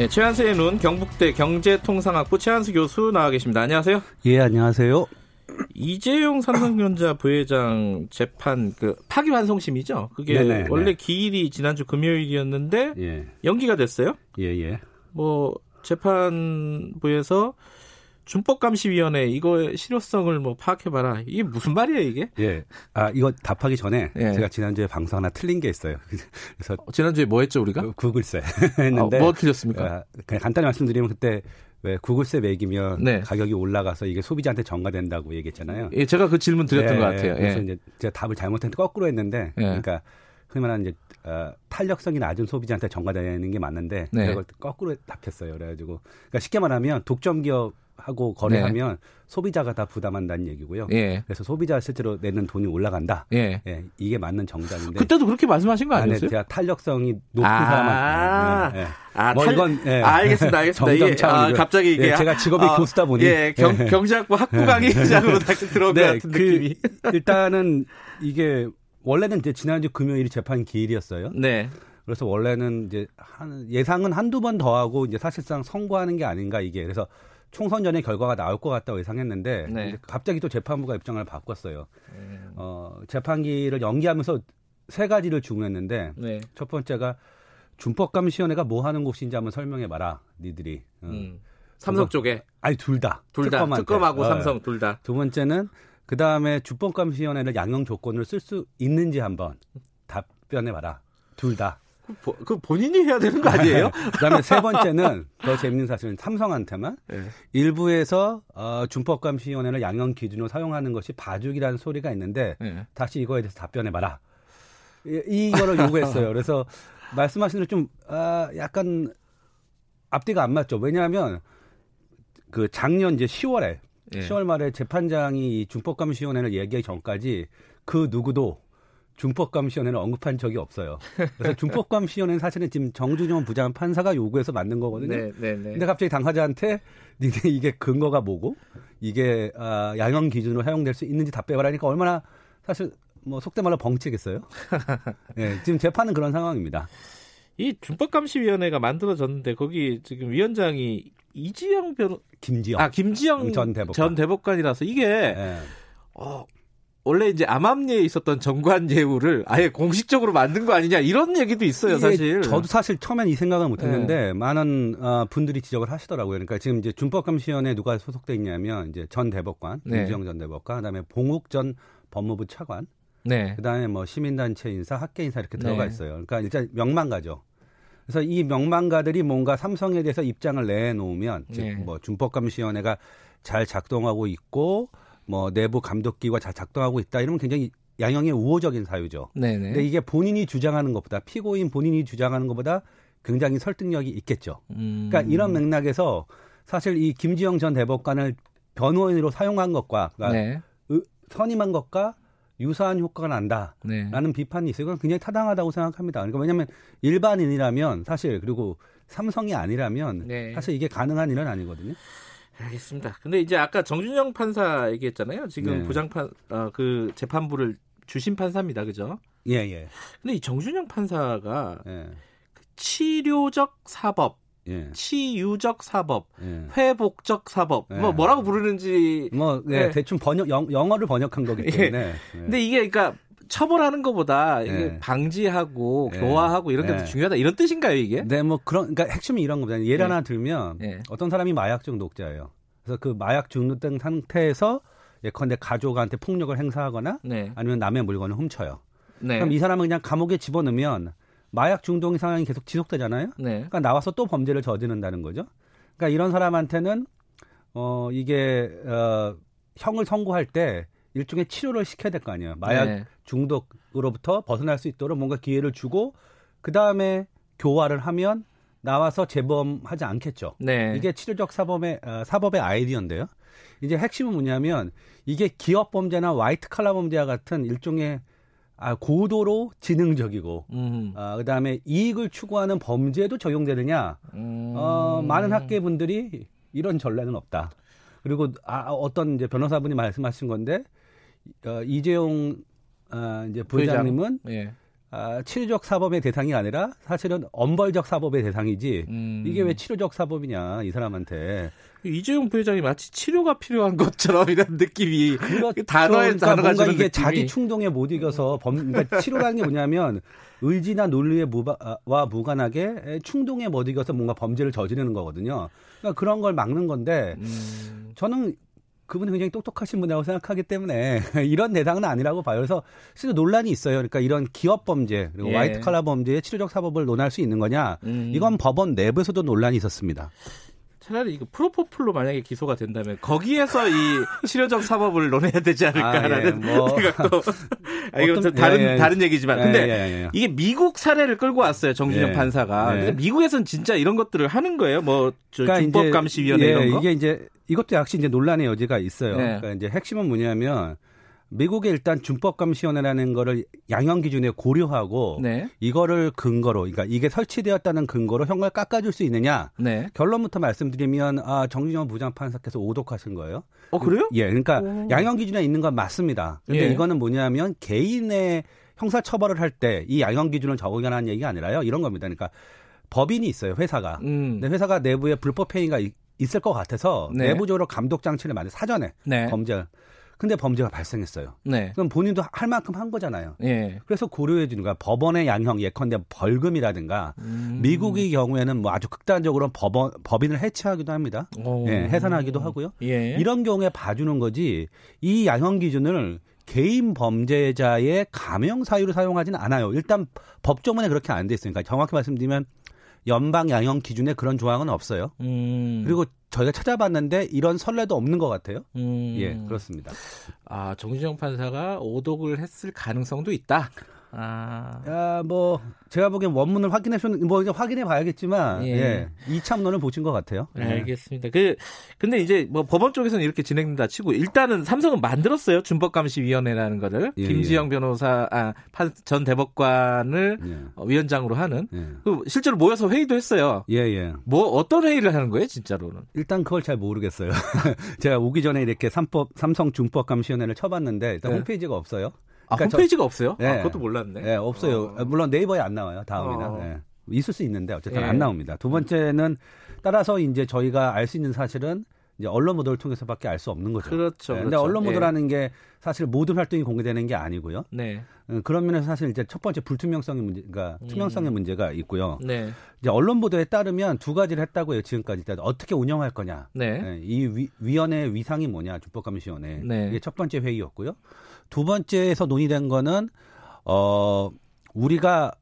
네, 최한수의 눈 경북대 경제통상학부 최한수 교수 나와 계십니다. 안녕하세요. 예, 안녕하세요. 이재용 삼성전자 부회장 재판 그 파기환송심이죠. 그게 네네, 원래 네. 기일이 지난주 금요일이었는데 예. 연기가 됐어요. 예, 예. 뭐 재판부에서 준법감시위원회 이거의 실효성을 뭐 파악해봐라. 이게 무슨 말이에요 이게? 예. 아 이거 답하기 전에 예. 제가 지난주에 방송 하나 틀린 게 있어요. 그래서 어, 지난주에 뭐 했죠 우리가? 구글세 했는데 아, 뭐 틀렸습니까? 아, 그냥 간단히 말씀드리면 그때 왜 구글세 매기면 네. 가격이 올라가서 이게 소비자한테 전가된다고 얘기했잖아요. 예, 제가 그 질문 드렸던 예, 것 같아요. 그래서 예. 이제 제가 답을 잘못했는데 거꾸로 했는데, 예. 그러니까 흔히 말하는 이제 어, 탄력성이 낮은 소비자한테 전가되는 게 맞는데 네. 그걸 거꾸로 답했어요. 그래가지고 그러니까 쉽게 말하면 독점 기업 하고 거래하면 네. 소비자가 다 부담한다는 얘기고요. 예. 그래서 소비자 실제로 내는 돈이 올라간다. 예. 예. 이게 맞는 정답인데. 그때도 그렇게 말씀하신 거 아니었어요? 아, 네. 제가 탄력성이 높은 아~ 사람한테. 네. 아, 뭐 탈... 이건 예. 아, 알겠습니다. 알겠습니다. 정답 예. 아, 갑자기 이게 예, 제가 직업이 아, 교수다 보니 예, 경, 예. 경제학부 학부 강의자로 다시 들어온 네, 것 같은 그, 느낌이. 일단은 이게 원래는 이제 지난주 금요일이 재판 기일이었어요. 네. 그래서 원래는 이제 한 예상은 한두 번 더 하고 이제 사실상 선고하는 게 아닌가 이게. 그래서 총선 전에 결과가 나올 것 같다고 예상했는데 네. 갑자기 또 재판부가 입장을 바꿨어요. 음. 어, 재판기를 연기하면서 세 가지를 주문했는데 네. 첫 번째가 준법감시원회가 뭐 하는 곳인지 한번 설명해 봐라, 니들이. 어. 음. 삼성 쪽에? 아니 둘 다. 둘 다. 특검하고 어. 삼성 둘 다. 두 번째는 그 다음에 준법감시원회를 양형 조건을 쓸 수 있는지 한번 답변해 봐라. 둘 다. 그, 그 본인이 해야 되는 거 아니에요? 그다음에 세 번째는 더 재밌는 사실은 삼성한테만 네. 일부에서 어, 준법감시위원회를 양형 기준으로 사용하는 것이 봐주기라는 소리가 있는데 네. 다시 이거에 대해서 답변해 봐라. 이, 이거를 요구했어요. 그래서 말씀하신 대로 좀 아, 약간 앞뒤가 안 맞죠. 왜냐하면 그 작년 이제 10월에 네. 10월 말에 재판장이 준법감시위원회를 얘기하기 전까지 그 누구도 준법감시원회는 언급한 적이 없어요. 그래서 준법감시원회는 사실은 지금 정준영 부장 판사가 요구해서 만든 거거든요. 네, 네, 네. 근데 갑자기 당사자한테 니네 이게 근거가 뭐고 이게 아, 양형 기준으로 사용될 수 있는지 답변하라니까 얼마나 사실 뭐 속된 말로 벙치겠어요. 네, 지금 재판은 그런 상황입니다. 이 준법감시위원회가 만들어졌는데 거기 지금 위원장이 이지영 변호 김지영 아 김지영 전 대법관 전 대법관이라서 이게 네. 어 원래 이제 암암리에 있었던 정관 예우를 아예 공식적으로 만든 거 아니냐 이런 얘기도 있어요, 사실. 저도 사실 처음엔 이 생각은 못 했는데 네. 많은 어, 분들이 지적을 하시더라고요. 그러니까 지금 이제 준법감시원에 누가 소속돼 있냐면 이제 전 대법관, 네. 이지영 전 대법관, 그다음에 봉욱 전 법무부 차관, 네. 그다음에 뭐 시민단체 인사, 학계 인사 이렇게 들어가 네. 있어요. 그러니까 일단 명망가죠. 그래서 이 명망가들이 뭔가 삼성에 대해서 입장을 내놓으면 네. 즉뭐 준법감시원회가 잘 작동하고 있고 뭐 내부 감독기가 잘 작동하고 있다 이러면 굉장히 양형의 우호적인 사유죠. 네네. 근데 이게 본인이 주장하는 것보다 피고인 본인이 주장하는 것보다 굉장히 설득력이 있겠죠. 음. 그러니까 이런 맥락에서 사실 이 김지영 전 대법관을 변호인으로 사용한 것과 그러니까 네. 선임한 것과 유사한 효과가 난다라는 네. 비판이 있어요. 그건 굉장히 타당하다고 생각합니다. 그러니까 왜냐하면 일반인이라면 사실 그리고 삼성이 아니라면 네. 사실 이게 가능한 일은 아니거든요. 알겠습니다. 근데 이제 아까 정준영 판사 얘기했잖아요. 지금 네. 부장판 어, 그 재판부를 주심 판사입니다. 그죠? 예, 예. 근데 이 정준영 판사가 예. 그 치료적 사법 예. 치유적 사법, 예. 회복적 사법, 예. 뭐 뭐라고 부르는지 뭐 예, 네. 대충 번역 영, 영어를 번역한 거기 예. 때문에. 근데 이게 그러니까 처벌하는 것보다 이게 방지하고 교화하고 이런 게 더 중요하다 이런 뜻인가요 이게? 네, 뭐 그런 그러니까 핵심이 이런 겁니다. 예를 하나 들면 어떤 사람이 마약 중독자예요. 그래서 그 마약 중독된 상태에서 예컨대 가족한테 폭력을 행사하거나 네. 아니면 남의 물건을 훔쳐요. 네. 그럼 이 사람은 그냥 감옥에 집어넣으면 마약 중독 상황이 계속 지속되잖아요. 네. 그러니까 나와서 또 범죄를 저지른다는 거죠. 그러니까 이런 사람한테는 어 이게 어 형을 선고할 때 일종의 치료를 시켜야 될 거 아니에요. 마약 네. 중독으로부터 벗어날 수 있도록 뭔가 기회를 주고 그 다음에 교화를 하면 나와서 재범하지 않겠죠. 네. 이게 치료적 사범의 어, 사법의 아이디어인데요. 이제 핵심은 뭐냐면 이게 기업 범죄나 화이트 칼라 범죄와 같은 일종의 아, 고도로 지능적이고, 음. 아, 그 다음에 이익을 추구하는 범죄도 적용되느냐, 음. 어, 많은 학계 분들이 이런 전례는 없다. 그리고 아, 어떤 이제 변호사분이 말씀하신 건데, 어, 이재용 어, 이제 부회장님은 예. 아, 치료적 사법의 대상이 아니라 사실은 엄벌적 사법의 대상이지 음. 이게 왜 치료적 사법이냐 이 사람한테 이재용 부회장이 마치 치료가 필요한 것처럼 이런 느낌이 그렇죠. 단어에 그러니까 단어가 뭔가 이게 느낌이. 자기 충동에 못 이겨서 범 그러니까 치료라는 게 뭐냐면 의지나 논리에 무와 무관하게 충동에 못 이겨서 뭔가 범죄를 저지르는 거거든요. 그러니까 그런 걸 막는 건데 음. 저는 그분이 굉장히 똑똑하신 분이라고 생각하기 때문에 이런 대상은 아니라고 봐요. 그래서 실제 논란이 있어요. 그러니까 이런 기업 범죄 그리고 예. 화이트 칼라 범죄의 치료적 사법을 논할 수 있는 거냐? 음. 이건 법원 내부에서도 논란이 있었습니다. 차라리 이거 프로포폴로 만약에 기소가 된다면 거기에서 이 치료적 사법을 논해야 되지 않을까라는 아, 예, 뭐. 생각도 아, 이거 좀 다른 예, 예. 다른 얘기지만 예, 근데 예, 이게 미국 사례를 끌고 왔어요 정준영 판사가. 근데 미국에서는 진짜 이런 것들을 하는 거예요. 뭐 그러니까 준법감시위원회 이런 거. 이게 이제 이것도 역시 이제 논란의 여지가 있어요. 네. 그러니까 이제 핵심은 뭐냐면 미국에 일단 준법감시원회라는 거를 양형 기준에 고려하고 네. 이거를 근거로 그러니까 이게 설치되었다는 근거로 형을 깎아줄 수 있느냐 네. 결론부터 말씀드리면 아 정진영 부장판사께서 오독하신 거예요. 어 그래요? 예, 그러니까 오. 양형 기준에 있는 건 맞습니다. 근데 예. 이거는 뭐냐면 개인의 형사 처벌을 할 때 이 양형 기준을 적용하는 얘기가 아니라요. 이런 겁니다. 그러니까 법인이 있어요, 회사가. 음. 근데 회사가 내부에 불법 행위가 있을 것 같아서 네. 내부적으로 감독 장치를 만들 사전에 네. 범죄. 근데 범죄가 발생했어요. 네. 그럼 본인도 할 만큼 한 거잖아요. 네. 그래서 고려해 주는 거야. 법원의 양형 예컨대 벌금이라든가 음. 미국의 경우에는 뭐 아주 극단적으로 법원 법인을 해체하기도 합니다. 예, 해산하기도 하고요. 예. 이런 경우에 봐주는 거지 이 양형 기준을 개인 범죄자의 감형 사유로 사용하지는 않아요. 일단 법조문에 그렇게 안 돼 있으니까 정확히 말씀드리면 연방 양형 기준에 그런 조항은 없어요. 음. 그리고 저희가 찾아봤는데 이런 선례도 없는 것 같아요. 음. 예, 그렇습니다. 아, 정진영 판사가 오독을 했을 가능성도 있다. 아. 야, 뭐, 제가 보기엔 원문을 확인해 뭐, 이제 확인해 봐야겠지만, 예. 예. 2참론을 보신 것 같아요. 네, 알겠습니다. 그, 근데 이제 뭐 법원 쪽에서는 이렇게 진행된다 치고, 일단은 삼성은 만들었어요. 준법감시위원회라는 거를. 예, 김지영 예. 변호사, 아, 전 대법관을 예. 어, 위원장으로 하는. 예. 그 실제로 모여서 회의도 했어요. 예, 예. 뭐, 어떤 회의를 하는 거예요, 진짜로는? 일단 그걸 잘 모르겠어요. 제가 오기 전에 이렇게 삼법, 삼성 준법감시위원회를 쳐봤는데, 일단 네. 홈페이지가 없어요. 아, 그러니까 홈페이지가 저, 없어요? 네. 아, 그것도 몰랐네. 네, 없어요. 어. 물론 네이버에 안 나와요. 다음에는. 어. 네. 있을 수 있는데 어쨌든 예. 안 나옵니다. 두 번째는 따라서 이제 저희가 알 수 있는 사실은 이제 언론 보도를 통해서밖에 알 수 없는 거죠. 그렇죠. 네, 근데 그렇죠. 언론 보도라는 예. 게 사실 모든 활동이 공개되는 게 아니고요. 네. 음, 그런 면에서 사실 이제 첫 번째 불투명성의 문제, 그러니까 음. 투명성의 문제가 있고요. 네. 이제 언론 보도에 따르면 두 가지를 했다고 해요. 지금까지 어떻게 운영할 거냐. 네. 네. 이 위, 위원회 위상이 뭐냐. 준법감시원회. 네. 이게 첫 번째 회의였고요. 두 번째에서 논의된 거는 어 우리가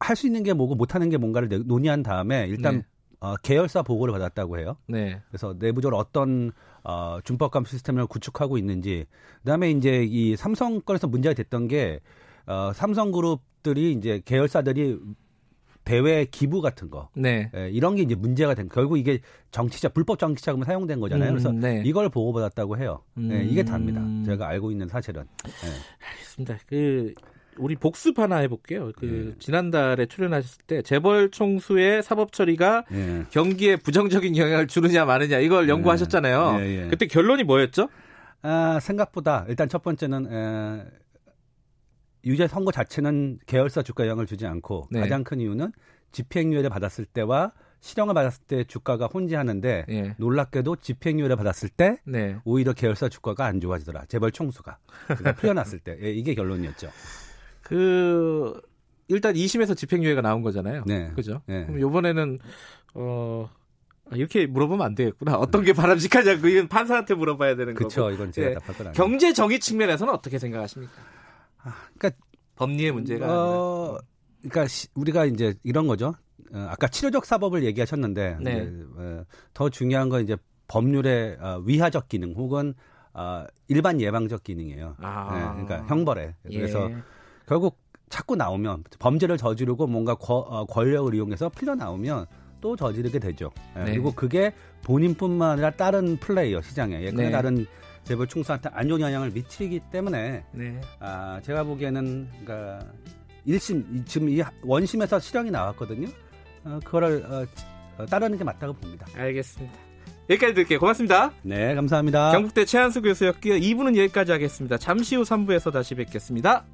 할 수 있는 게 뭐고 못 하는 게 뭔가를 논의한 다음에 일단 네. 어, 계열사 보고를 받았다고 해요. 네. 그래서 내부적으로 어떤 어, 준법감 시스템을 구축하고 있는지, 그다음에 이제 이 삼성 건에서 문제가 됐던 게 어, 삼성그룹들이 이제 계열사들이 대외 기부 같은 거, 네. 예, 이런 게 이제 문제가 된 결국 이게 정치자 불법 정치자금을 사용된 거잖아요. 음, 그래서 네. 이걸 보고받았다고 해요. 음. 예, 이게 답니다. 제가 알고 있는 사실은. 예. 알겠습니다. 그 우리 복습 하나 해볼게요. 그 예. 지난달에 출연하셨을 때 재벌 총수의 사법 처리가 예. 경기에 부정적인 영향을 주느냐 마느냐 이걸 연구하셨잖아요. 예, 예. 그때 결론이 뭐였죠? 아, 생각보다 일단 첫 번째는 에, 유죄 선고 자체는 계열사 주가 영향을 주지 않고 네. 가장 큰 이유는 집행유예를 받았을 때와 실형을 받았을 때 주가가 혼재하는데 예. 놀랍게도 집행유예를 받았을 때 네. 오히려 계열사 주가가 안 좋아지더라. 재벌 총수가 그러니까 풀려났을 때 예, 이게 결론이었죠. 그 일단 2심에서 집행유예가 나온 거잖아요. 네. 그죠? 네. 그럼 이번에는 어 이렇게 물어보면 안 되겠구나. 어떤 게 바람직하냐고 이건 판사한테 물어봐야 되는 거고. 그렇죠. 이건 제가 네. 답할 건 경제 정의 측면에서는 어떻게 생각하십니까? 아, 그러니까 법리의 문제가 어, 그러니까 시, 우리가 이제 이런 거죠. 어, 아까 치료적 사법을 얘기하셨는데 네. 이제, 어, 더 중요한 건 이제 법률의 어, 위하적 기능 혹은 어, 일반 예방적 기능이에요. 아. 네, 그러니까 형벌에. 그래서 예. 결국 자꾸 나오면 범죄를 저지르고 뭔가 거, 어, 권력을 이용해서 풀려 나오면 또 저지르게 되죠. 예, 네. 그리고 그게 본인뿐만 아니라 다른 플레이어 시장에 예컨대 네. 다른 재벌 충수한테 안 좋은 영향을 미치기 때문에 네. 아, 제가 보기에는 그러니까 1심 지금 이 원심에서 실형이 나왔거든요. 어, 그거를 어, 어, 따르는 게 맞다고 봅니다. 알겠습니다. 여기까지 드릴게요. 고맙습니다. 네, 감사합니다. 경북대 최한수 교수였고요. 2부는 여기까지 하겠습니다. 잠시 후 3부에서 다시 뵙겠습니다.